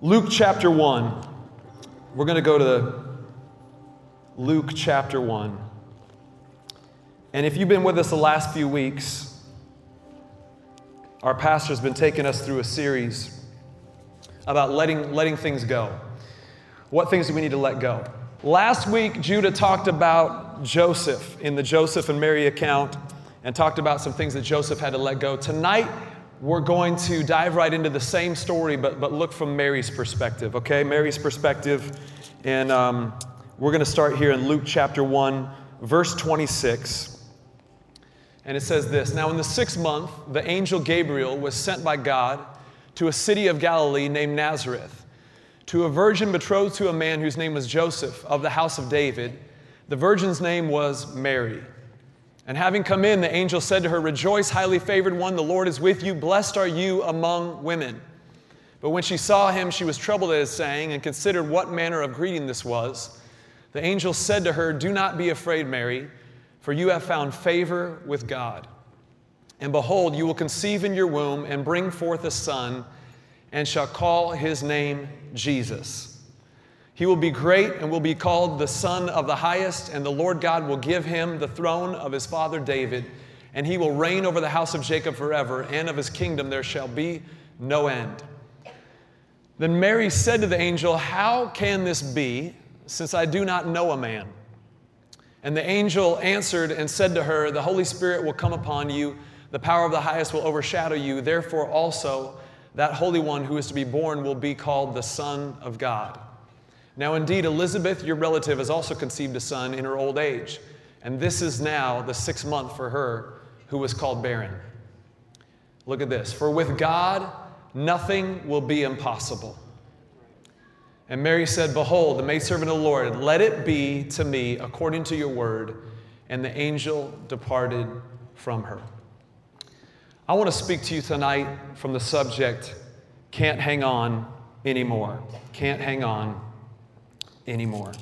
Luke chapter 1. We're going to go to Luke chapter 1. And if you've been with us the last few weeks, our pastor's been taking us through a series about letting, letting things go. What things do we need to let go? Last week, Judah talked about Joseph in the Joseph and Mary account and talked about some things that Joseph had to let go. Tonight, we're going to dive right into the same story, but, but look from Mary's perspective, okay? Mary's perspective. And um, we're going to start here in Luke chapter 1, verse 26. And it says this Now, in the sixth month, the angel Gabriel was sent by God to a city of Galilee named Nazareth, to a virgin betrothed to a man whose name was Joseph of the house of David. The virgin's name was Mary. And having come in, the angel said to her, Rejoice, highly favored one, the Lord is with you. Blessed are you among women. But when she saw him, she was troubled at his saying and considered what manner of greeting this was. The angel said to her, Do not be afraid, Mary, for you have found favor with God. And behold, you will conceive in your womb and bring forth a son, and shall call his name Jesus. He will be great and will be called the Son of the Highest, and the Lord God will give him the throne of his father David, and he will reign over the house of Jacob forever, and of his kingdom there shall be no end. Then Mary said to the angel, How can this be, since I do not know a man? And the angel answered and said to her, The Holy Spirit will come upon you, the power of the highest will overshadow you, therefore also that Holy One who is to be born will be called the Son of God. Now, indeed, Elizabeth, your relative, has also conceived a son in her old age, and this is now the sixth month for her who was called barren. Look at this. For with God, nothing will be impossible. And Mary said, Behold, the maidservant of the Lord, let it be to me according to your word. And the angel departed from her. I want to speak to you tonight from the subject, Can't Hang On Anymore. Can't Hang On anymore.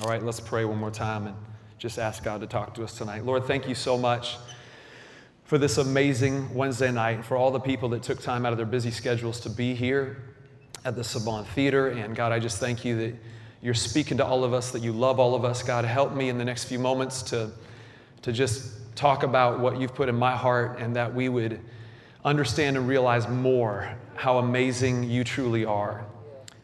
All right, let's pray one more time and just ask God to talk to us tonight. Lord, thank you so much for this amazing Wednesday night for all the people that took time out of their busy schedules to be here at the Saban Theater. And God, I just thank you that you're speaking to all of us, that you love all of us. God, help me in the next few moments to, to just talk about what you've put in my heart and that we would understand and realize more how amazing you truly are.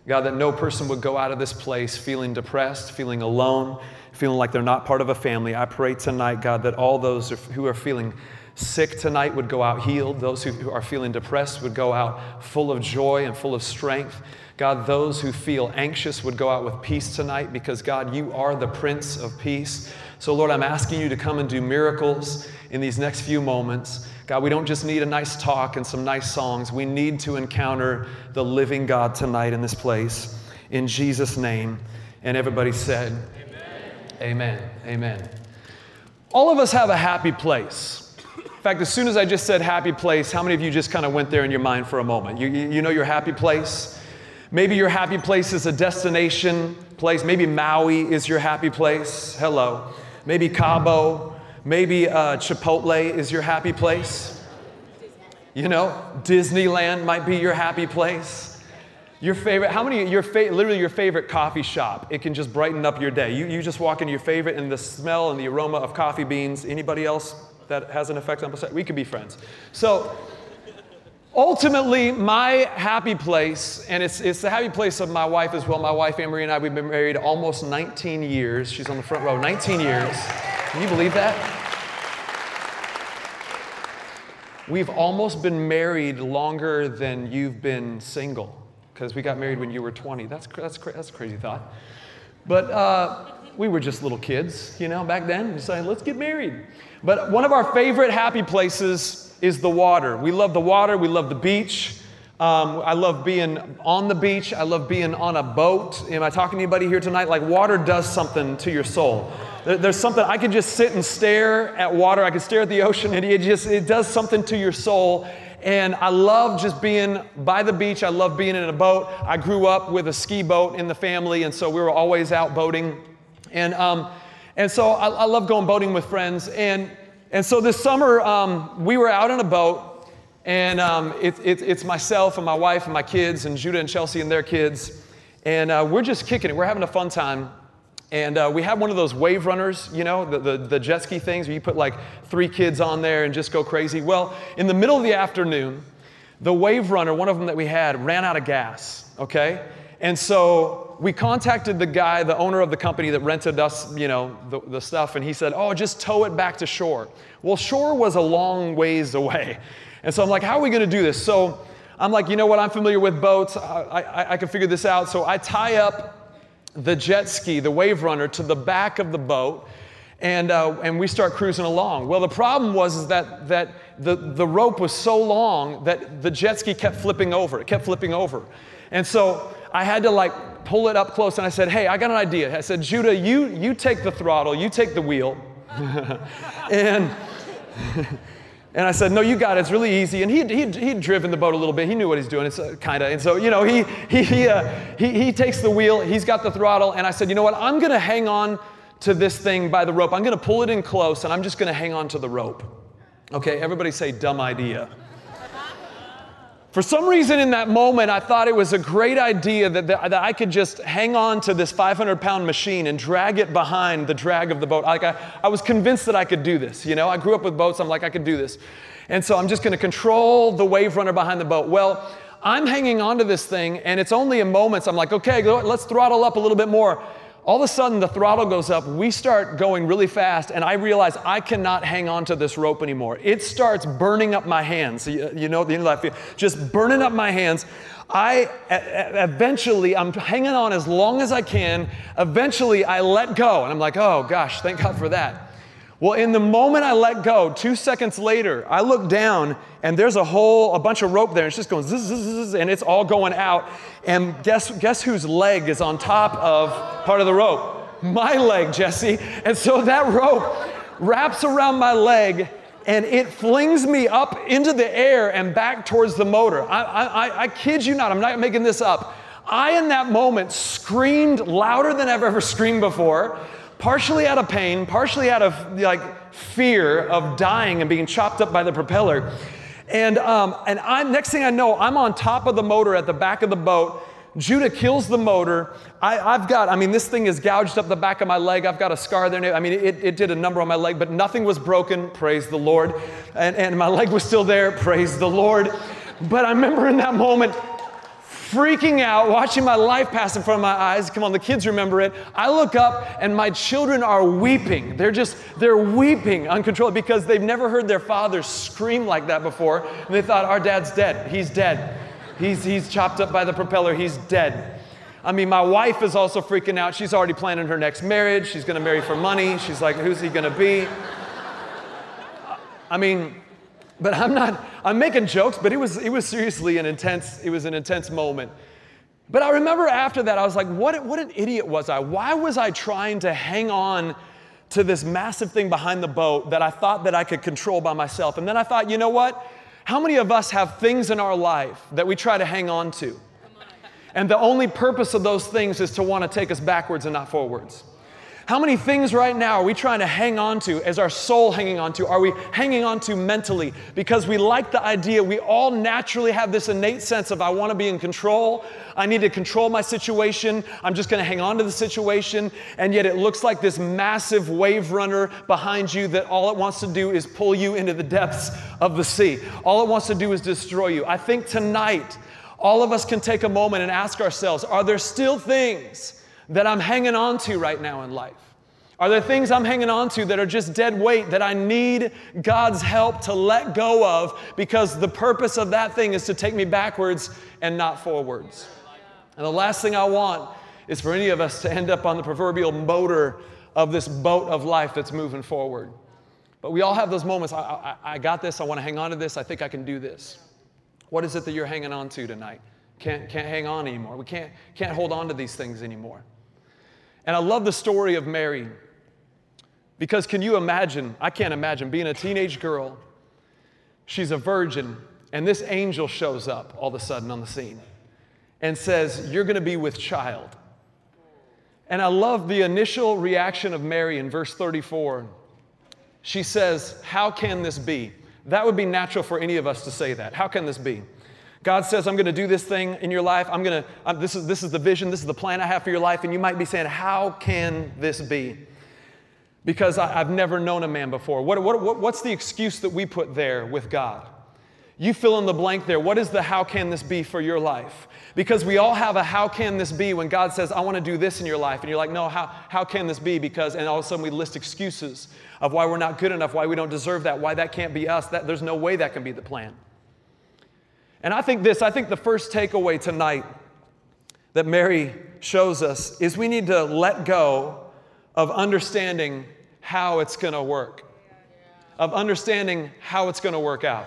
God, that no person would go out of this place feeling depressed, feeling alone, feeling like they're not part of a family. I pray tonight, God, that all those who are feeling sick tonight would go out healed. Those who are feeling depressed would go out full of joy and full of strength. God, those who feel anxious would go out with peace tonight because, God, you are the Prince of Peace. So, Lord, I'm asking you to come and do miracles in these next few moments. God, we don't just need a nice talk and some nice songs. We need to encounter the living God tonight in this place. In Jesus' name. And everybody said, Amen. Amen. Amen. All of us have a happy place. In fact, as soon as I just said happy place, how many of you just kind of went there in your mind for a moment? You, you, you know your happy place? Maybe your happy place is a destination place. Maybe Maui is your happy place. Hello. Maybe Cabo. Maybe uh, Chipotle is your happy place. You know, Disneyland might be your happy place. Your favorite, how many, your fa- literally your favorite coffee shop, it can just brighten up your day. You, you just walk into your favorite and the smell and the aroma of coffee beans. Anybody else that has an effect on, us? we could be friends. So, ultimately, my happy place, and it's, it's the happy place of my wife as well. My wife, Anne Marie, and I, we've been married almost 19 years. She's on the front row, 19 years. Can you believe that? We've almost been married longer than you've been single because we got married when you were 20. That's, that's, that's a crazy thought. But uh, we were just little kids, you know, back then. Said, let's get married. But one of our favorite happy places is the water. We love the water, we love the beach. Um, I love being on the beach. I love being on a boat. Am I talking to anybody here tonight? Like, water does something to your soul. There's something I can just sit and stare at water. I can stare at the ocean, and it just it does something to your soul. And I love just being by the beach. I love being in a boat. I grew up with a ski boat in the family, and so we were always out boating. And um, and so I, I, love going boating with friends. And and so this summer um, we were out on a boat, And um, it, it, it's myself and my wife and my kids, and Judah and Chelsea and their kids. And uh, we're just kicking it. We're having a fun time. And uh, we have one of those wave runners, you know, the, the, the jet ski things where you put like three kids on there and just go crazy. Well, in the middle of the afternoon, the wave runner, one of them that we had, ran out of gas, okay? And so we contacted the guy, the owner of the company that rented us, you know, the, the stuff, and he said, oh, just tow it back to shore. Well, shore was a long ways away. And so I'm like, how are we gonna do this? So I'm like, you know what, I'm familiar with boats, I, I, I can figure this out. So I tie up the jet ski, the wave runner, to the back of the boat, and, uh, and we start cruising along. Well, the problem was is that, that the, the rope was so long that the jet ski kept flipping over. It kept flipping over. And so I had to like pull it up close and I said, hey, I got an idea. I said, Judah, you, you take the throttle, you take the wheel. and and I said, No, you got it. It's really easy. And he'd, he'd, he'd driven the boat a little bit. He knew what he's doing. It's uh, kind of. And so, you know, he, he, he, uh, he, he takes the wheel, he's got the throttle. And I said, You know what? I'm going to hang on to this thing by the rope. I'm going to pull it in close and I'm just going to hang on to the rope. Okay, everybody say, Dumb idea. For some reason in that moment, I thought it was a great idea that, that, that, I could just hang on to this 500 pound machine and drag it behind the drag of the boat. Like I, I was convinced that I could do this. You know, I grew up with boats, I'm like, I could do this. And so I'm just gonna control the wave runner behind the boat. Well, I'm hanging on to this thing, and it's only in moments I'm like, okay, let's throttle up a little bit more all of a sudden the throttle goes up. We start going really fast and i realize i cannot hang on to this rope anymore. It starts burning up my hands. You, you know the end of that just burning up my hands. I eventually i'm hanging on as long as i can. Eventually i let go and i'm like oh gosh thank god for that well, in the moment I let go, two seconds later, I look down and there's a whole, a bunch of rope there. And it's just going zzz, zzz, zzz, and it's all going out. And guess, guess whose leg is on top of part of the rope? My leg, Jesse. And so that rope wraps around my leg and it flings me up into the air and back towards the motor. I, I, I kid you not, I'm not making this up. I, in that moment, screamed louder than I've ever screamed before partially out of pain, partially out of like fear of dying and being chopped up by the propeller. And, um, and I, next thing I know, I'm on top of the motor at the back of the boat. Judah kills the motor. I, have got, I mean, this thing is gouged up the back of my leg. I've got a scar there. I mean, it, it did a number on my leg, but nothing was broken. Praise the Lord. And, and my leg was still there. Praise the Lord. But I remember in that moment, freaking out, watching my life pass in front of my eyes. Come on, the kids remember it. I look up and my children are weeping. They're just, they're weeping uncontrollably because they've never heard their father scream like that before. And they thought, our dad's dead. He's dead. He's, he's chopped up by the propeller. He's dead. I mean, my wife is also freaking out. She's already planning her next marriage. She's going to marry for money. She's like, who's he going to be? I mean, but I'm not, I'm making jokes, but it was, it was seriously an intense, it was an intense moment. But I remember after that, I was like, what, what an idiot was I? Why was I trying to hang on to this massive thing behind the boat that I thought that I could control by myself? And then I thought, you know what? How many of us have things in our life that we try to hang on to? And the only purpose of those things is to want to take us backwards and not forwards. How many things right now are we trying to hang on to? Is our soul hanging on to? Are we hanging on to mentally? Because we like the idea, we all naturally have this innate sense of, I want to be in control. I need to control my situation. I'm just going to hang on to the situation. And yet it looks like this massive wave runner behind you that all it wants to do is pull you into the depths of the sea. All it wants to do is destroy you. I think tonight, all of us can take a moment and ask ourselves, are there still things? That I'm hanging on to right now in life? Are there things I'm hanging on to that are just dead weight that I need God's help to let go of because the purpose of that thing is to take me backwards and not forwards? And the last thing I want is for any of us to end up on the proverbial motor of this boat of life that's moving forward. But we all have those moments. I, I, I got this. I want to hang on to this. I think I can do this. What is it that you're hanging on to tonight? Can't, can't hang on anymore. We can't, can't hold on to these things anymore. And I love the story of Mary because can you imagine? I can't imagine being a teenage girl. She's a virgin, and this angel shows up all of a sudden on the scene and says, You're going to be with child. And I love the initial reaction of Mary in verse 34. She says, How can this be? That would be natural for any of us to say that. How can this be? God says, I'm going to do this thing in your life. I'm going to, uh, this, is, this is the vision, this is the plan I have for your life. And you might be saying, How can this be? Because I, have never known a man before. What, what, what's the excuse that we put there with God? You fill in the blank there. What is the how can this be for your life? Because we all have a how can this be when God says, I want to do this in your life. And you're like, no, how, how can this be? Because, and all of a sudden we list excuses of why we're not good enough, why we don't deserve that, why that can't be us. That, there's no way that can be the plan. And I think this, I think the first takeaway tonight that Mary shows us is we need to let go of understanding how it's going to work, of understanding how it's going to work out.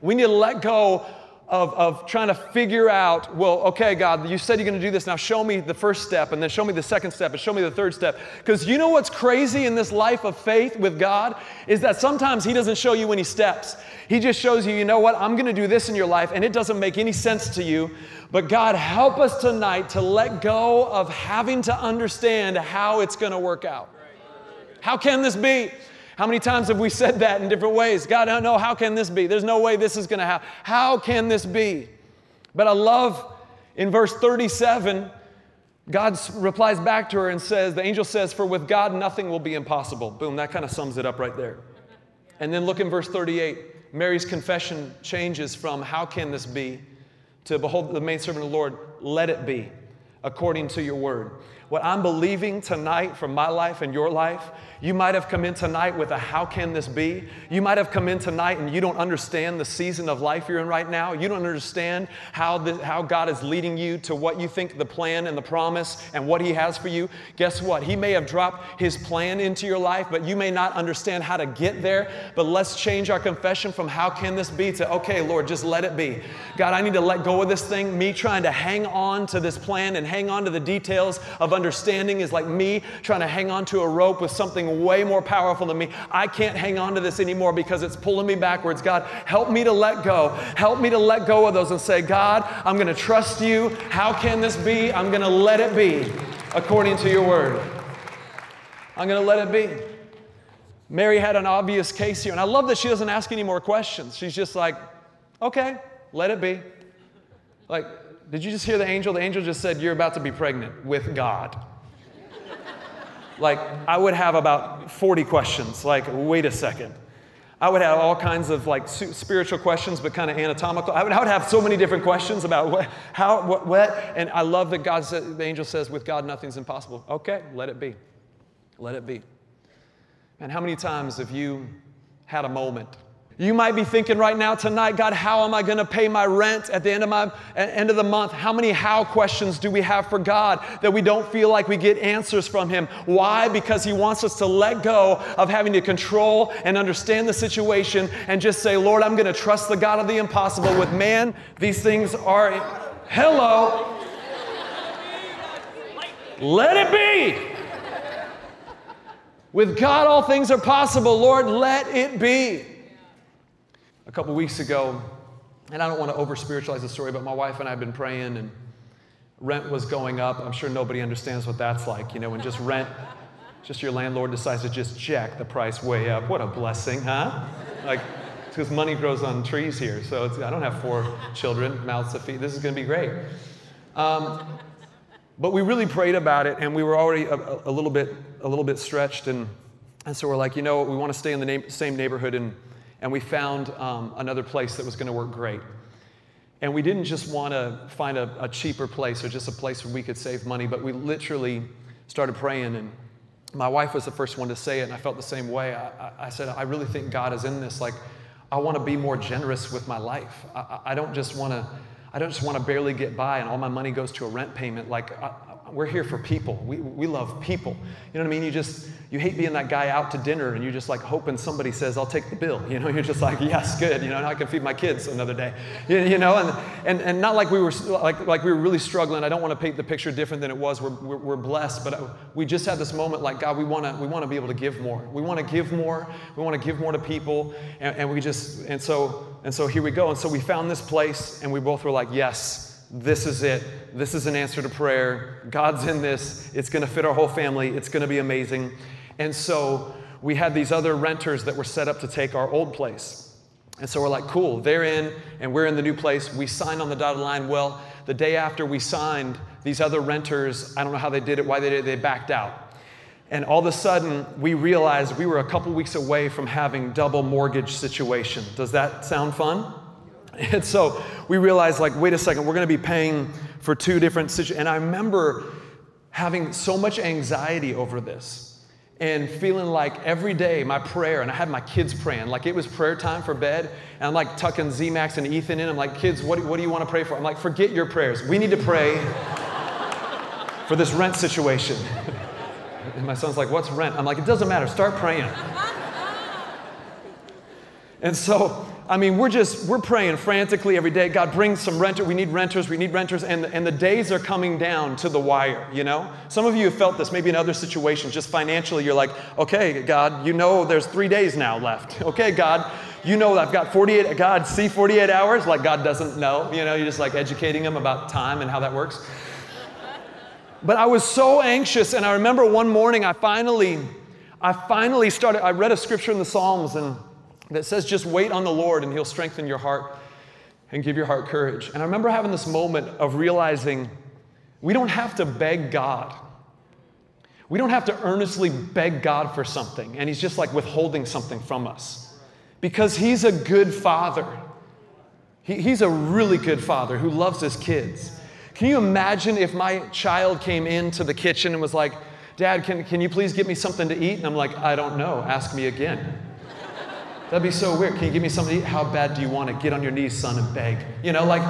We need to let go of, of trying to figure out, well, okay, God, you said you're going to do this. Now show me the first step, and then show me the second step, and show me the third step. Because you know what's crazy in this life of faith with God is that sometimes He doesn't show you any steps. He just shows you, you know what, I'm going to do this in your life, and it doesn't make any sense to you. But God, help us tonight to let go of having to understand how it's going to work out. How can this be? How many times have we said that in different ways? God, I know, how can this be? There's no way this is going to happen. How can this be? But I love in verse 37, God replies back to her and says, The angel says, For with God nothing will be impossible. Boom, that kind of sums it up right there. And then look in verse 38. Mary's confession changes from, How can this be? to, Behold, the maidservant of the Lord, let it be according to your word. What I'm believing tonight for my life and your life you might have come in tonight with a how can this be? You might have come in tonight and you don't understand the season of life you're in right now. You don't understand how, the, how God is leading you to what you think the plan and the promise and what He has for you. Guess what? He may have dropped His plan into your life, but you may not understand how to get there. But let's change our confession from how can this be to, okay, Lord, just let it be. God, I need to let go of this thing. Me trying to hang on to this plan and hang on to the details of understanding is like me trying to hang on to a rope with something way more powerful than me. I can't hang on to this anymore because it's pulling me backwards. God, help me to let go. Help me to let go of those and say, God, I'm going to trust you. How can this be? I'm going to let it be according to your word. I'm going to let it be. Mary had an obvious case here, and I love that she doesn't ask any more questions. She's just like, okay, let it be. Like, did you just hear the angel? The angel just said, You're about to be pregnant with God like I would have about 40 questions. Like, wait a second. I would have all kinds of like spiritual questions, but kind of anatomical. I would, I would have so many different questions about what, how, what, what. And I love that God said, the angel says, with God, nothing's impossible. Okay, let it be. Let it be. And how many times have you had a moment you might be thinking right now tonight, God, how am I going to pay my rent at the end of my end of the month? How many how questions do we have for God that we don't feel like we get answers from him? Why? Because he wants us to let go of having to control and understand the situation and just say, "Lord, I'm going to trust the God of the impossible." With man, these things are hello. Let it be. With God, all things are possible. Lord, let it be couple weeks ago, and I don't want to over spiritualize the story, but my wife and I have been praying, and rent was going up. I'm sure nobody understands what that's like, you know, when just rent, just your landlord decides to just jack the price way up. What a blessing, huh? Like, it's because money grows on trees here. So I don't have four children, mouths to feed. This is going to be great. Um, but we really prayed about it, and we were already a, a, little bit a little bit stretched, and and so we're like, you know, we want to stay in the name, same neighborhood and and we found um, another place that was going to work great. And we didn't just want to find a, a, cheaper place or just a place where we could save money, but we literally started praying. And my wife was the first one to say it, and I felt the same way. I, I said, I really think God is in this. Like, I want to be more generous with my life. I, I don't just want to. I don't just want to barely get by and all my money goes to a rent payment. Like, I, we're here for people. We, we love people. You know what I mean? You just, you hate being that guy out to dinner and you're just like hoping somebody says, I'll take the bill. You know, you're just like, yes, good. You know, now I can feed my kids another day. You, you know, and, and, and not like we were, like, like we were really struggling. I don't want to paint the picture different than it was. We're, we're, we're blessed, but uh, we just had this moment like, God, we want to, we want to be able to give more. We want to give more. We want to give more to people. And, and we just, and so, and so here we go. And so we found this place and we both were like, yes, this is it. This is an answer to prayer. God's in this. It's going to fit our whole family. It's going to be amazing. And so we had these other renters that were set up to take our old place. And so we're like, cool, they're in and we're in the new place. We signed on the dotted line. Well, the day after we signed, these other renters, I don't know how they did it, why they did it, they backed out. And all of a sudden, we realized we were a couple weeks away from having double mortgage situation. Does that sound fun? And so we realized, like, wait a second, we're going to be paying for two different situations. And I remember having so much anxiety over this and feeling like every day my prayer, and I had my kids praying, like it was prayer time for bed, and I'm like tucking Z Max and Ethan in. I'm like, kids, what, what do you want to pray for? I'm like, forget your prayers. We need to pray for this rent situation. And my son's like, What's rent? I'm like, It doesn't matter. Start praying. and so, I mean, we're just, we're praying frantically every day. God, bring some renters. We need renters. We need renters. And, and the days are coming down to the wire, you know? Some of you have felt this maybe in other situations, just financially. You're like, okay, God, you know there's three days now left. Okay, God, you know I've got 48, God, see 48 hours? Like God doesn't know. You know, you're just like educating them about time and how that works. But I was so anxious, and I remember one morning I finally, I finally started, I read a scripture in the Psalms and that says, just wait on the Lord and He'll strengthen your heart and give your heart courage. And I remember having this moment of realizing we don't have to beg God. We don't have to earnestly beg God for something, and He's just like withholding something from us. Because He's a good father. He, he's a really good father who loves his kids. Can you imagine if my child came into the kitchen and was like, Dad, can, can you please get me something to eat? And I'm like, I don't know. Ask me again. That'd be so weird. Can you give me something to eat? How bad do you want it? Get on your knees, son, and beg. You know, like,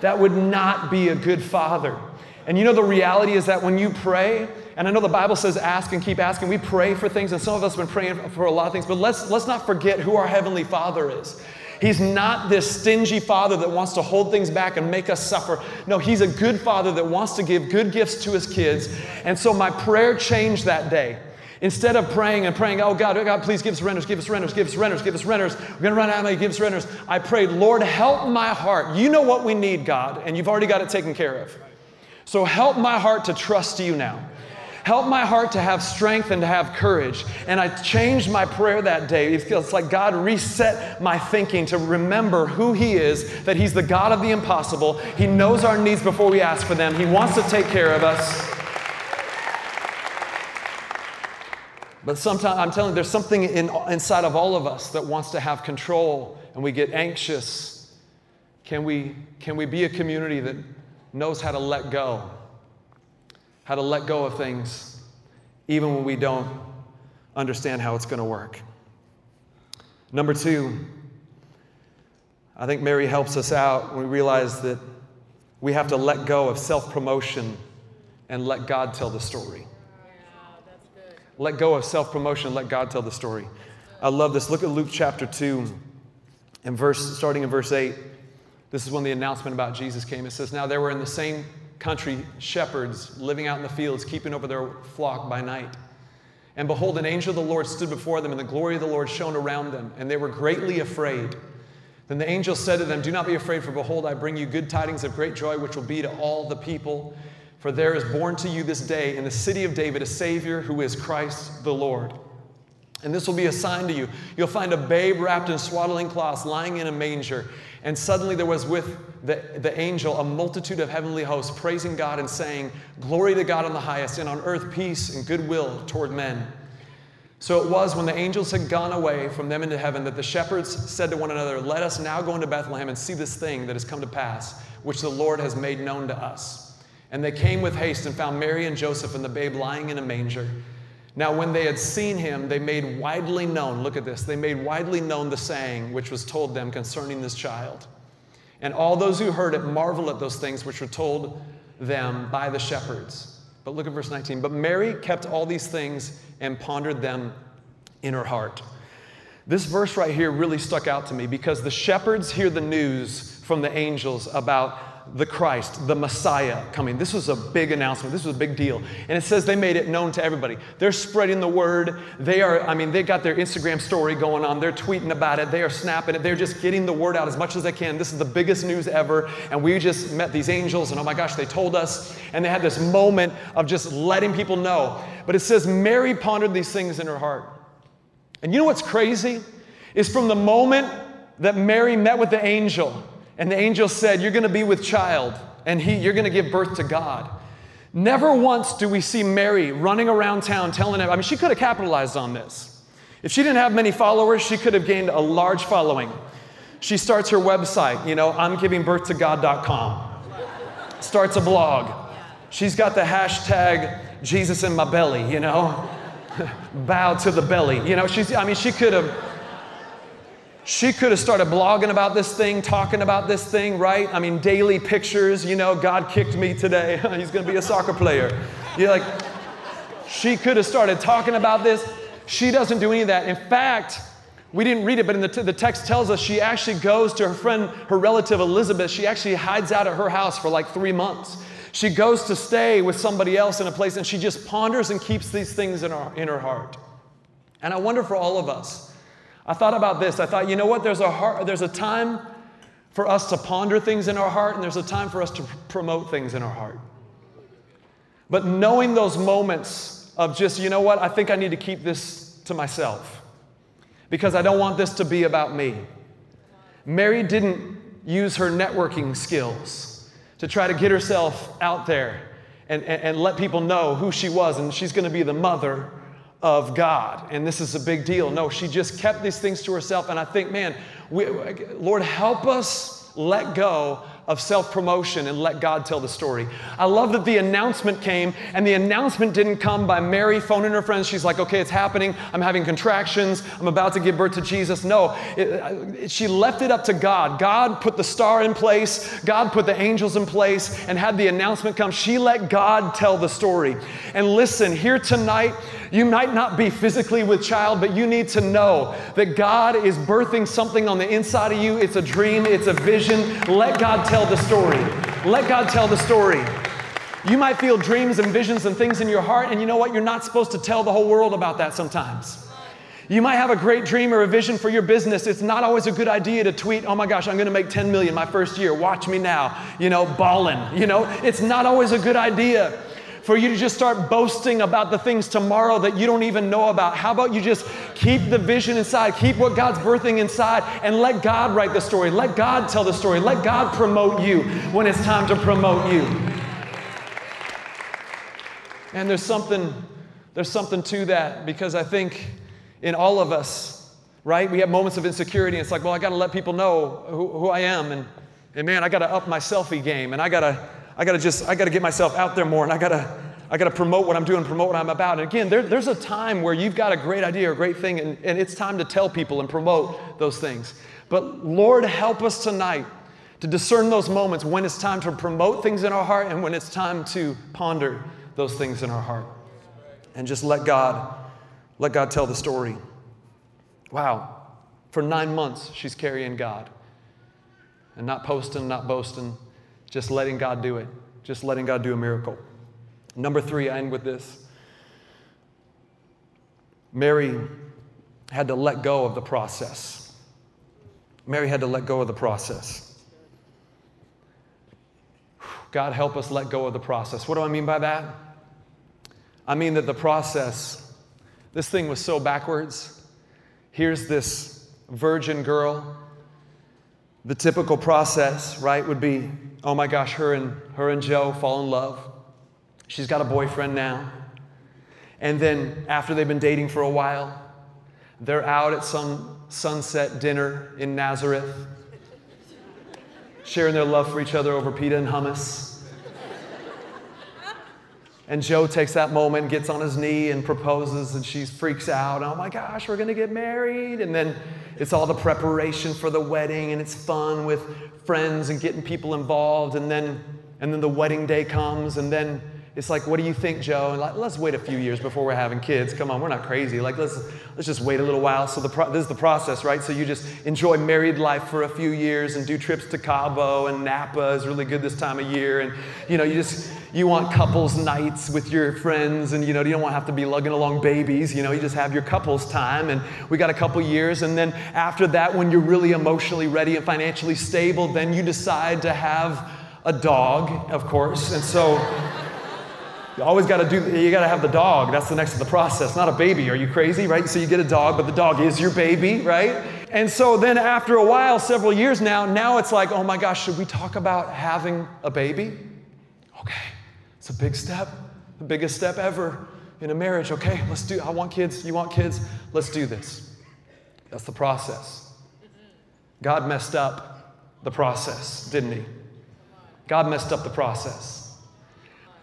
that would not be a good father. And you know, the reality is that when you pray, and I know the Bible says ask and keep asking, we pray for things, and some of us have been praying for a lot of things, but let's, let's not forget who our Heavenly Father is. He's not this stingy father that wants to hold things back and make us suffer. No, he's a good father that wants to give good gifts to his kids. And so my prayer changed that day. Instead of praying and praying, oh God, oh God, please give us renters, give us renters, give us renters, give us renters. We're going to run out of money, give us renters. I prayed, Lord, help my heart. You know what we need, God, and you've already got it taken care of. So help my heart to trust you now. Help my heart to have strength and to have courage. And I changed my prayer that day. It feels like God reset my thinking to remember who He is, that He's the God of the impossible. He knows our needs before we ask for them, He wants to take care of us. But sometimes, I'm telling you, there's something in, inside of all of us that wants to have control and we get anxious. Can we, can we be a community that knows how to let go? how to let go of things even when we don't understand how it's going to work. Number two, I think Mary helps us out when we realize that we have to let go of self promotion and let God tell the story. Let go of self promotion, let God tell the story. I love this. Look at Luke chapter 2 and verse starting in verse 8. This is when the announcement about Jesus came. It says, Now there were in the same country shepherds living out in the fields, keeping over their flock by night. And behold, an angel of the Lord stood before them, and the glory of the Lord shone around them, and they were greatly afraid. Then the angel said to them, Do not be afraid, for behold, I bring you good tidings of great joy, which will be to all the people. For there is born to you this day in the city of David a Savior who is Christ the Lord. And this will be a sign to you. You'll find a babe wrapped in swaddling cloths lying in a manger. And suddenly there was with the, the angel a multitude of heavenly hosts praising God and saying, Glory to God on the highest, and on earth peace and goodwill toward men. So it was when the angels had gone away from them into heaven that the shepherds said to one another, Let us now go into Bethlehem and see this thing that has come to pass, which the Lord has made known to us. And they came with haste and found Mary and Joseph and the babe lying in a manger. Now, when they had seen him, they made widely known, look at this, they made widely known the saying which was told them concerning this child. And all those who heard it marveled at those things which were told them by the shepherds. But look at verse 19. But Mary kept all these things and pondered them in her heart. This verse right here really stuck out to me because the shepherds hear the news from the angels about the Christ, the Messiah coming. This was a big announcement. This was a big deal. And it says they made it known to everybody. They're spreading the word. They are, I mean, they got their Instagram story going on. They're tweeting about it. They are snapping it. They're just getting the word out as much as they can. This is the biggest news ever. And we just met these angels, and oh my gosh, they told us. And they had this moment of just letting people know. But it says Mary pondered these things in her heart. And you know what's crazy? Is from the moment that Mary met with the angel, and the angel said, You're going to be with child, and he, you're going to give birth to God. Never once do we see Mary running around town telling him, I mean, she could have capitalized on this. If she didn't have many followers, she could have gained a large following. She starts her website, you know, I'm giving birth to God.com. Starts a blog. She's got the hashtag Jesus in my belly, you know, bow to the belly. You know, she's, I mean, she could have she could have started blogging about this thing, talking about this thing, right? I mean, daily pictures, you know, God kicked me today. He's going to be a soccer player. You're like, she could have started talking about this. She doesn't do any of that. In fact, we didn't read it, but in the, t- the text tells us she actually goes to her friend, her relative Elizabeth. She actually hides out at her house for like three months. She goes to stay with somebody else in a place and she just ponders and keeps these things in her, in her heart. And I wonder for all of us, I thought about this. I thought, you know what? There's a, heart, there's a time for us to ponder things in our heart, and there's a time for us to promote things in our heart. But knowing those moments of just, you know what? I think I need to keep this to myself because I don't want this to be about me. Mary didn't use her networking skills to try to get herself out there and, and, and let people know who she was, and she's going to be the mother of God. And this is a big deal. No, she just kept these things to herself. And I think, man, we, Lord, help us let go of self promotion and let God tell the story. I love that the announcement came, and the announcement didn't come by Mary phoning her friends. She's like, okay, it's happening. I'm having contractions. I'm about to give birth to Jesus. No, it, it, she left it up to God. God put the star in place, God put the angels in place, and had the announcement come. She let God tell the story. And listen, here tonight, you might not be physically with child, but you need to know that God is birthing something on the inside of you. It's a dream, it's a vision. Let God tell tell the story. Let God tell the story. You might feel dreams and visions and things in your heart, and you know what? You're not supposed to tell the whole world about that sometimes. You might have a great dream or a vision for your business. It's not always a good idea to tweet, oh my gosh, I'm gonna make 10 million my first year. Watch me now. You know, ballin'. You know, it's not always a good idea for you to just start boasting about the things tomorrow that you don't even know about. How about you just keep the vision inside, keep what God's birthing inside, and let God write the story. Let God tell the story. Let God promote you when it's time to promote you. And there's something, there's something to that because I think in all of us, right, we have moments of insecurity. It's like, well, I got to let people know who, who I am, and, and man, I got to up my selfie game, and I got to I gotta just, I gotta get myself out there more and I gotta, I gotta promote what I'm doing, promote what I'm about. And again, there, there's a time where you've got a great idea or a great thing and, and it's time to tell people and promote those things. But Lord, help us tonight to discern those moments when it's time to promote things in our heart and when it's time to ponder those things in our heart. And just let God, let God tell the story. Wow. For nine months, she's carrying God. And not posting, not boasting, just letting God do it, just letting God do a miracle. Number three, I end with this. Mary had to let go of the process. Mary had to let go of the process. God help us let go of the process. What do I mean by that? I mean that the process, this thing was so backwards. Here's this virgin girl the typical process, right, would be, oh my gosh, her and her and Joe fall in love. She's got a boyfriend now. And then after they've been dating for a while, they're out at some sunset dinner in Nazareth, sharing their love for each other over pita and hummus. And Joe takes that moment, gets on his knee, and proposes, and she freaks out. Oh my gosh, we're gonna get married. And then it's all the preparation for the wedding, and it's fun with friends and getting people involved. And then, and then the wedding day comes, and then it's like, what do you think, Joe? And like, let's wait a few years before we're having kids. Come on, we're not crazy. Like, let's let's just wait a little while. So the pro- this is the process, right? So you just enjoy married life for a few years and do trips to Cabo and Napa is really good this time of year. And you know, you just you want couples nights with your friends, and you know, you don't want to have to be lugging along babies. You know, you just have your couples time. And we got a couple years, and then after that, when you're really emotionally ready and financially stable, then you decide to have a dog, of course. And so. You always got to do, you got to have the dog. That's the next of the process, not a baby. Are you crazy, right? So you get a dog, but the dog is your baby, right? And so then after a while, several years now, now it's like, oh my gosh, should we talk about having a baby? Okay, it's a big step, the biggest step ever in a marriage. Okay, let's do I want kids, you want kids, let's do this. That's the process. God messed up the process, didn't he? God messed up the process.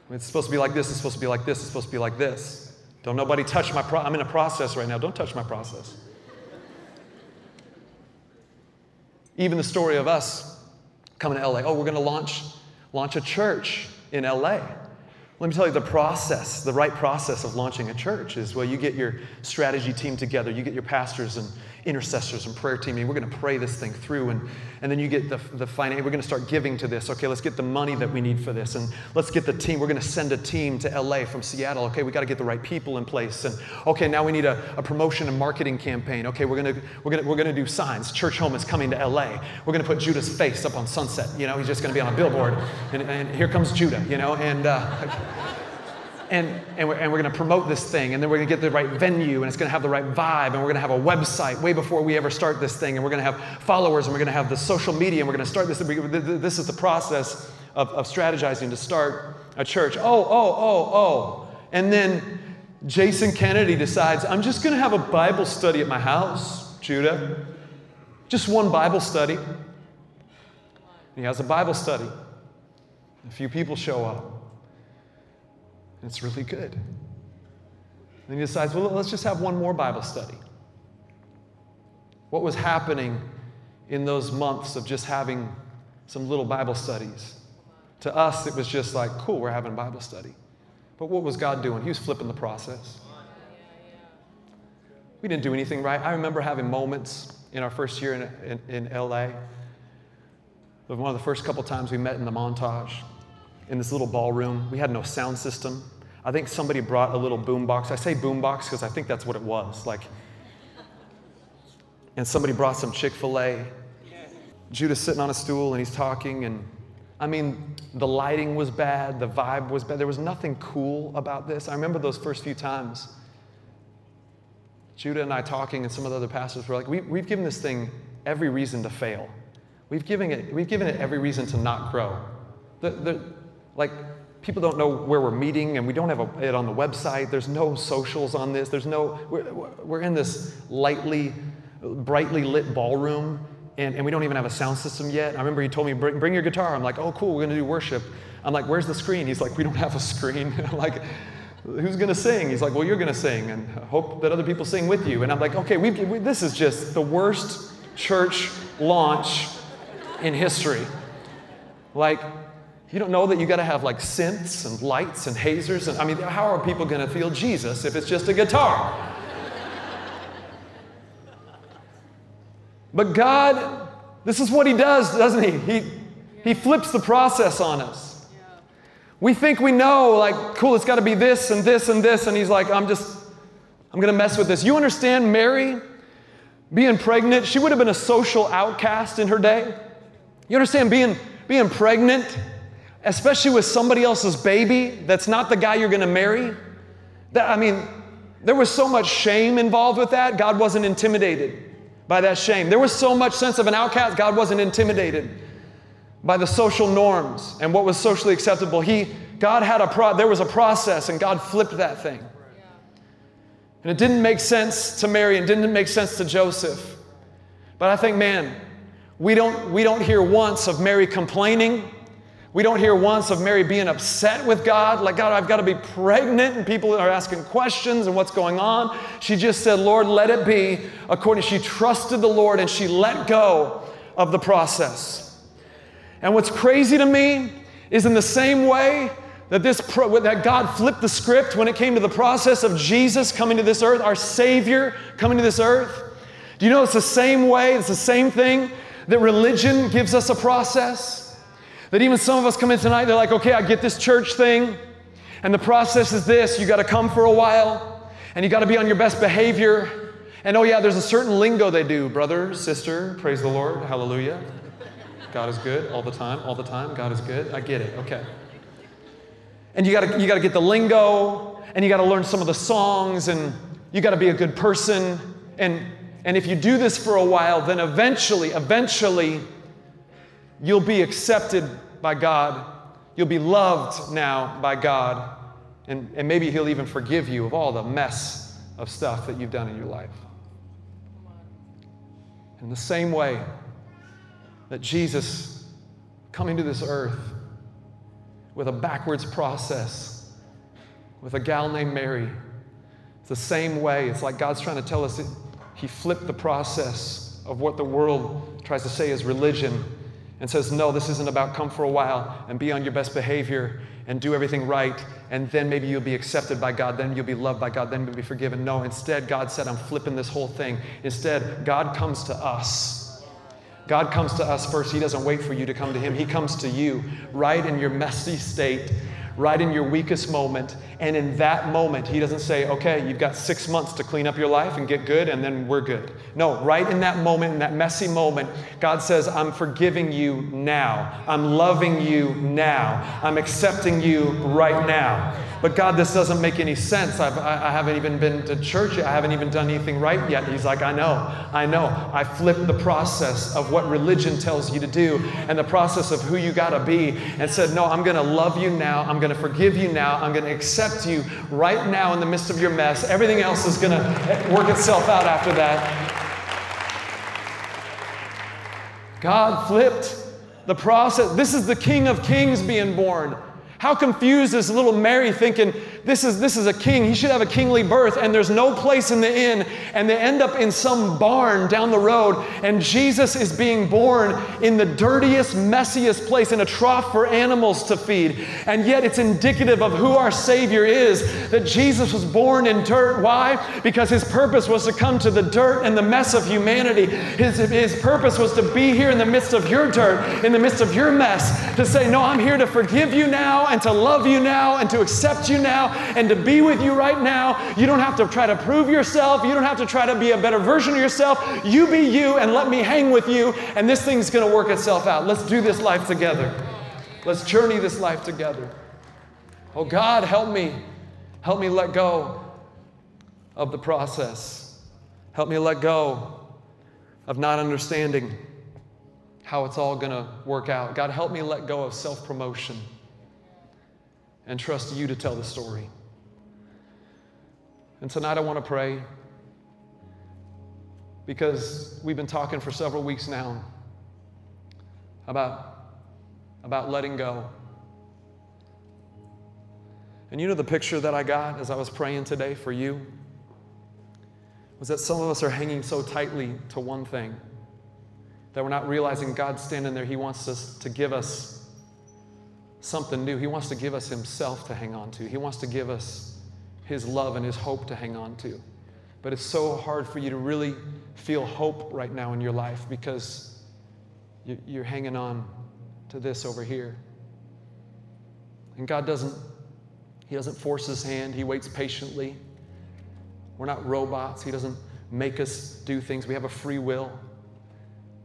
It's supposed to be like this, it's supposed to be like this, it's supposed to be like this. Don't nobody touch my pro- I'm in a process right now. Don't touch my process. Even the story of us coming to LA. Oh, we're going to launch launch a church in LA. Let me tell you the process, the right process of launching a church is well, you get your strategy team together, you get your pastors and intercessors and prayer team, we're going to pray this thing through. And, and then you get the, the finance, we're going to start giving to this. Okay, let's get the money that we need for this. And let's get the team. We're going to send a team to LA from Seattle. Okay, we got to get the right people in place. And okay, now we need a, a promotion and marketing campaign. Okay, we're going to, we're going to, we're going to do signs. Churchome is coming to LA. We're going to put Judah's face up on Sunset. You know, he's just going to be on a billboard. And, and here comes Judah, you know, and. Uh, and, and we're, and we're going to promote this thing, and then we're going to get the right venue, and it's going to have the right vibe, and we're going to have a website way before we ever start this thing, and we're going to have followers, and we're going to have the social media, and we're going to start this. This is the process of, of strategizing to start a church. Oh, oh, oh, oh. And then Jason Kennedy decides, I'm just going to have a Bible study at my house, Judah. Just one Bible study. He has a Bible study. A few people show up. And it's really good. Then he decides, well, let's just have one more Bible study. What was happening in those months of just having some little Bible studies? To us, it was just like, cool, we're having a Bible study. But what was God doing? He was flipping the process. We didn't do anything right. I remember having moments in our first year in, in, in LA. One of the first couple times we met in the Montage in this little ballroom. We had no sound system. I think somebody brought a little boombox. I say boombox because I think that's what it was. Like, and somebody brought some Chick fil A. Judah's sitting on a stool and he's talking, and I mean, the lighting was bad, the vibe was bad. There was nothing cool about this. I remember those first few times. Judah and I talking, and some of the other pastors were like, we, We've given this thing every reason to fail. We've given it, we've given it every reason to not grow. The, the, like, people don't know where we're meeting and we don't have a, it on the website. There's no socials on this. There's no we're, we're in this lightly brightly lit ballroom and, and we don't even have a sound system yet. I remember he told me bring, bring your guitar. I'm like oh cool we're to do worship. I'm like where's the screen? He's like we don't have a screen. I'm like who's going to sing? He's like well you're going to sing and hope that other people sing with you. And i'm like okay we, this is just the worst church launch in history. Like you don't know that you got to have like synths and lights and hazers. And I mean, how are people going to feel Jesus if it's just a guitar? but God, this is what He does, doesn't He? He, he flips the process on us. We think we know, like, cool, it's got to be this and this and this. And He's like, I'm just, I'm going to mess with this. You understand Mary being pregnant? She would have been a social outcast in her day. You understand being, being pregnant? Especially with somebody else's baby that's not the guy you're going to marry. That, I mean, there was so much shame involved with that. God wasn't intimidated by that shame. There was so much sense of an outcast. God wasn't intimidated by the social norms and what was socially acceptable. He, God had a pro, there was a process, and God flipped that thing. And it didn't make sense to Mary and didn't make sense to Joseph. But I think, man, we don't, we don't hear once of Mary complaining we don't hear once of Mary being upset with God, like, God, I've got to be pregnant, and people are asking questions and what's going on. She just said, Lord, let it be according. She trusted the Lord and she let go of the process. And what's crazy to me is in the same way that this pro- that God flipped the script when it came to the process of Jesus coming to this earth, our Savior coming to this earth. Do you know it's the same way, it's the same thing that religion gives us a process? That even some of us come in tonight, they're like, okay, I get this church thing, and the process is this you got to come for a while, and you got to be on your best behavior. And oh, yeah, there's a certain lingo they do, brother, sister, praise the Lord, hallelujah. God is good all the time, all the time. God is good. I get it, okay. And you gotta, you gotta get the lingo, and you gotta learn some of the songs, and you gotta be a good person. And, And if you do this for a while, then eventually, eventually, you'll be accepted by God. You'll be loved now by God. And, and maybe He'll even forgive you of all the mess of stuff that you've done in your life. In the same way that Jesus coming to this earth with a backwards process with a gal named Mary, it's the same way. It's like God's trying to tell us He flipped the process of what the world tries to say is religion and says, No, this isn't about come for a while and be on your best behavior and do everything right, and then maybe you'll be accepted by God, then you'll be loved by God, then you'll be forgiven. No, instead, God said, I'm flipping this whole thing. Instead, God comes to us. God comes to us first. He doesn't wait for you to come to Him. He comes to you right in your messy state, right in your weakest moment. And in that moment, He doesn't say, okay, you've got six months to clean up your life and get good, and then we're good. No, right in that moment, in that messy moment, God says, I'm forgiving you now. I'm loving you now. I'm accepting you right now. But God, this doesn't make any sense. I've, I, I haven't even been to church yet. I haven't even done anything right yet. He's like, I know, I know. I flipped the process of what religion tells you to do and the process of who you got to be and said, No, I'm going to love you now. I'm going to forgive you now. I'm going to accept you right now in the midst of your mess. Everything else is going to work itself out after that. God flipped the process. This is the King of Kings being born. How confused is little Mary thinking, this is, this is a king, he should have a kingly birth, and there's no place in the inn, and they end up in some barn down the road, and Jesus is being born in the dirtiest, messiest place, in a trough for animals to feed. And yet it's indicative of who our Savior is, that Jesus was born in dirt. Why? Because his purpose was to come to the dirt and the mess of humanity. His, his purpose was to be here in the midst of your dirt, in the midst of your mess, to say, No, I'm here to forgive you now and to love you now and to accept you now and to be with you right now. You don't have to try to prove yourself. You don't have to try to be a better version of yourself. You be you and let me hang with you, and this thing's going to work itself out. Let's do this life together. Let's journey this life together. Oh God, help me. Help me let go of the process. Help me let go of not understanding how it's all going to work out. God, help me let go of self promotion and trust you to tell the story. And tonight I want to pray because we've been talking for several weeks now about, about letting go. And you know the picture that I got as I was praying today for you? Was that some of us are hanging so tightly to one thing that we're not realizing God's standing there. He wants us to give us something new. He wants to give us Himself to hang on to. He wants to give us His love and His hope to hang on to. But it's so hard for you to really feel hope right now in your life because you're hanging on to this over here. And God doesn't, He doesn't force His hand, He waits patiently. We're not robots, He doesn't make us do things. We have a free will.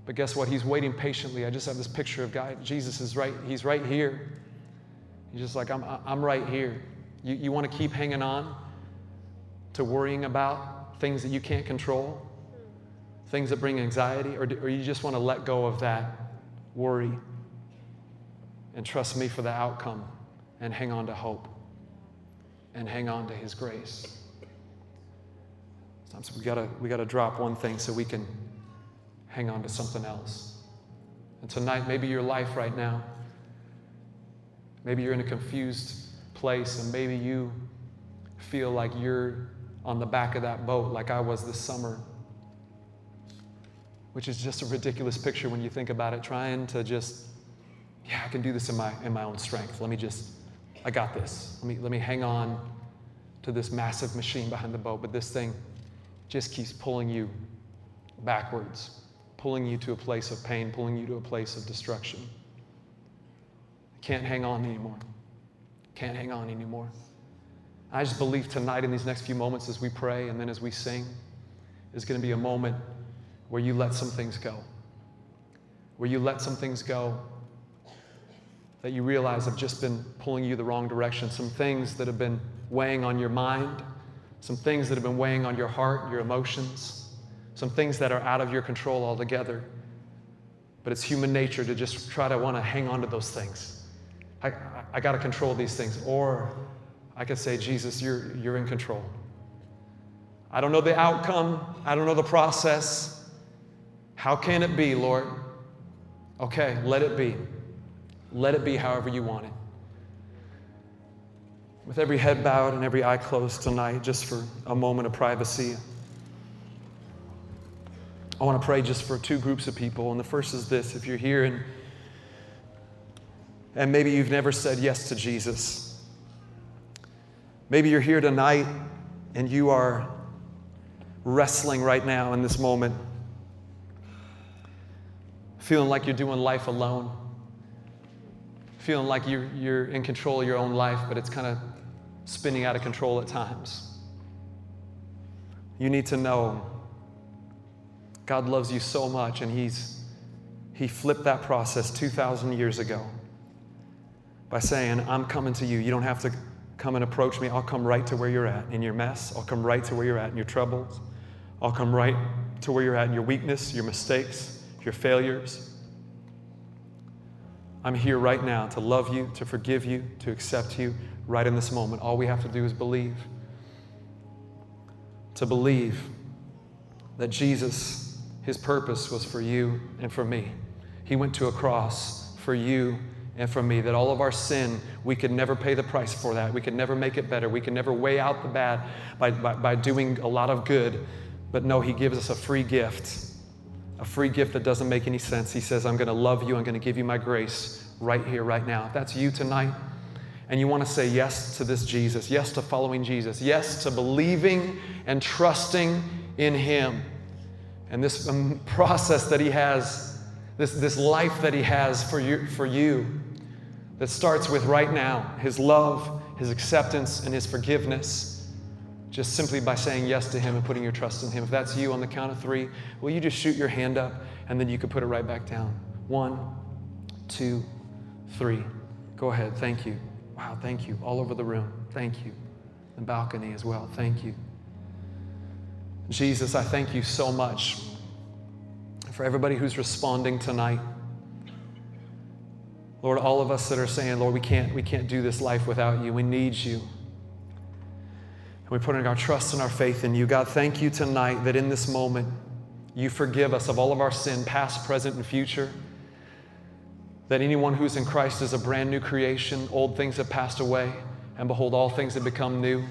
But guess what? He's waiting patiently. I just have this picture of God. Jesus is right, He's right here. He's just like, I'm, I'm right here. You, you want to keep hanging on to worrying about things that you can't control, things that bring anxiety, or, or you just want to let go of that worry and trust me for the outcome and hang on to hope and hang on to His grace. Sometimes we gotta, we gotta drop one thing so we can hang on to something else. And tonight, maybe your life right now, Maybe you're in a confused place and maybe you feel like you're on the back of that boat like I was this summer, which is just a ridiculous picture when you think about it, trying to just, yeah, I can do this in my, in my own strength. Let me just, I got this. Let me, let me hang on to this massive machine behind the boat, but this thing just keeps pulling you backwards, pulling you to a place of pain, pulling you to a place of destruction. Can't hang on anymore. Can't hang on anymore. I just believe tonight, in these next few moments, as we pray and then as we sing, is going to be a moment where you let some things go. Where you let some things go that you realize have just been pulling you the wrong direction. Some things that have been weighing on your mind, some things that have been weighing on your heart, your emotions, some things that are out of your control altogether. But it's human nature to just try to want to hang on to those things. I, I, got to control these things. Or I could say, Jesus, you're, you're in control. I don't know the outcome, I don't know the process. How can it be, Lord? Okay, let it be. Let it be however you want it. With every head bowed and every eye closed tonight, just for a moment of privacy, I want to pray just for two groups of people. And the first is this if you're here and, and maybe you've never said yes to Jesus, maybe you're here tonight and you are wrestling right now in this moment, feeling like you're doing life alone, feeling like you're, you're in control of your own life, but it's kind of spinning out of control at times. You need to know God loves you so much, and He's He flipped that process 2,000 years ago by saying, I'm coming to you. You don't have to come and approach me. I'll come right to where you're at in your mess. I'll come right to where you're at in your troubles. I'll come right to where you're at in your weakness, your mistakes, your failures. I'm here right now to love you, to forgive you, to accept you right in this moment. All we have to do is believe. To believe that Jesus his purpose was for you and for me. He went to a cross for you and for me, that all of our sin, we could never pay the price for that. We could never make it better. We could never weigh out the bad by, by, by doing a lot of good. But no, He gives us a free gift, a free gift that doesn't make any sense. He says, I'm going to love you. I'm going to give you my grace right here, right now. If that's you tonight, and you want to say yes to this Jesus, yes to following Jesus, yes to believing and trusting in Him and this um, process that He has, this, this life that He has for you, for you, that starts with right now His love, His acceptance, and His forgiveness, just simply by saying yes to Him and putting your trust in Him. If that's you on the count of three, will you just shoot your hand up and then you can put it right back down? One, two, three. Go ahead. Thank you. Wow, thank you. All over the room. Thank you. The balcony as well. Thank you. Jesus, I thank you so much for everybody who's responding tonight. Lord, all of us that are saying, Lord, we can't, we can't do this life without you. We need you. And we're putting our trust and our faith in you. God, thank you tonight that in this moment, you forgive us of all of our sin, past, present, and future. That anyone who's in Christ is a brand new creation. Old things have passed away, and behold, all things have become new.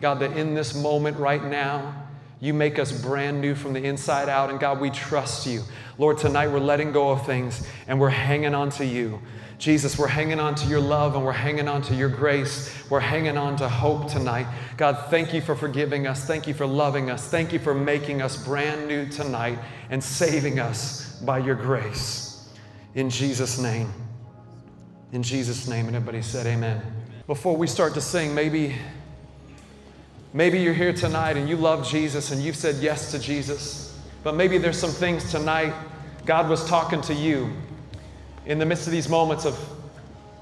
God, that in this moment right now, you make us brand new from the inside out. And God, we trust you. Lord, tonight we're letting go of things and we're hanging on to you. Jesus, we're hanging on to your love and we're hanging on to your grace. We're hanging on to hope tonight. God, thank you for forgiving us. Thank you for loving us. Thank you for making us brand new tonight and saving us by your grace. In Jesus' name. In Jesus' name. And everybody said, Amen. Before we start to sing, maybe Maybe you're here tonight and you love Jesus and you've said yes to Jesus, but maybe there's some things tonight God was talking to you in the midst of these moments of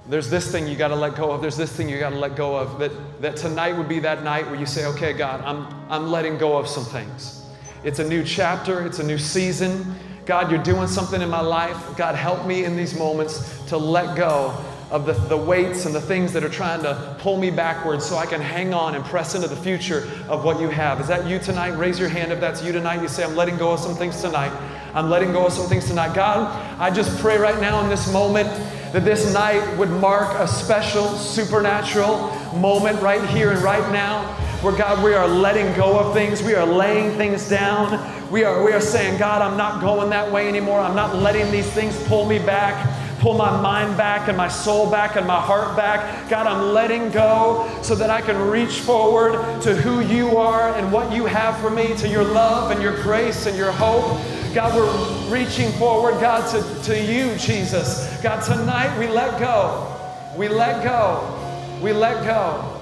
there's this thing you got to let go of, there's this thing you got to let go of. That, that tonight would be that night where you say, okay, God, I'm, I'm letting go of some things. It's a new chapter, it's a new season. God, you're doing something in my life. God, help me in these moments to let go of the, the weights and the things that are trying to pull me backwards so I can hang on and press into the future of what you have. Is that you tonight? Raise your hand if that's you tonight. You say, I'm letting go of some things tonight. I'm letting go of some things tonight. God, I just pray right now in this moment that this night would mark a special supernatural moment right here and right now where God, we are letting go of things, we are laying things down. We are, we are saying, God, I'm not going that way anymore. I'm not letting these things pull me back pull my mind back and my soul back and my heart back. God, I'm letting go so that I can reach forward to who you are and what you have for me, to your love and your grace and your hope. God, we're reaching forward, God, to, to you, Jesus. God, tonight we let go. We let go. We let go.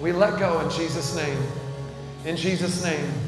We let go in Jesus' name. In Jesus' name.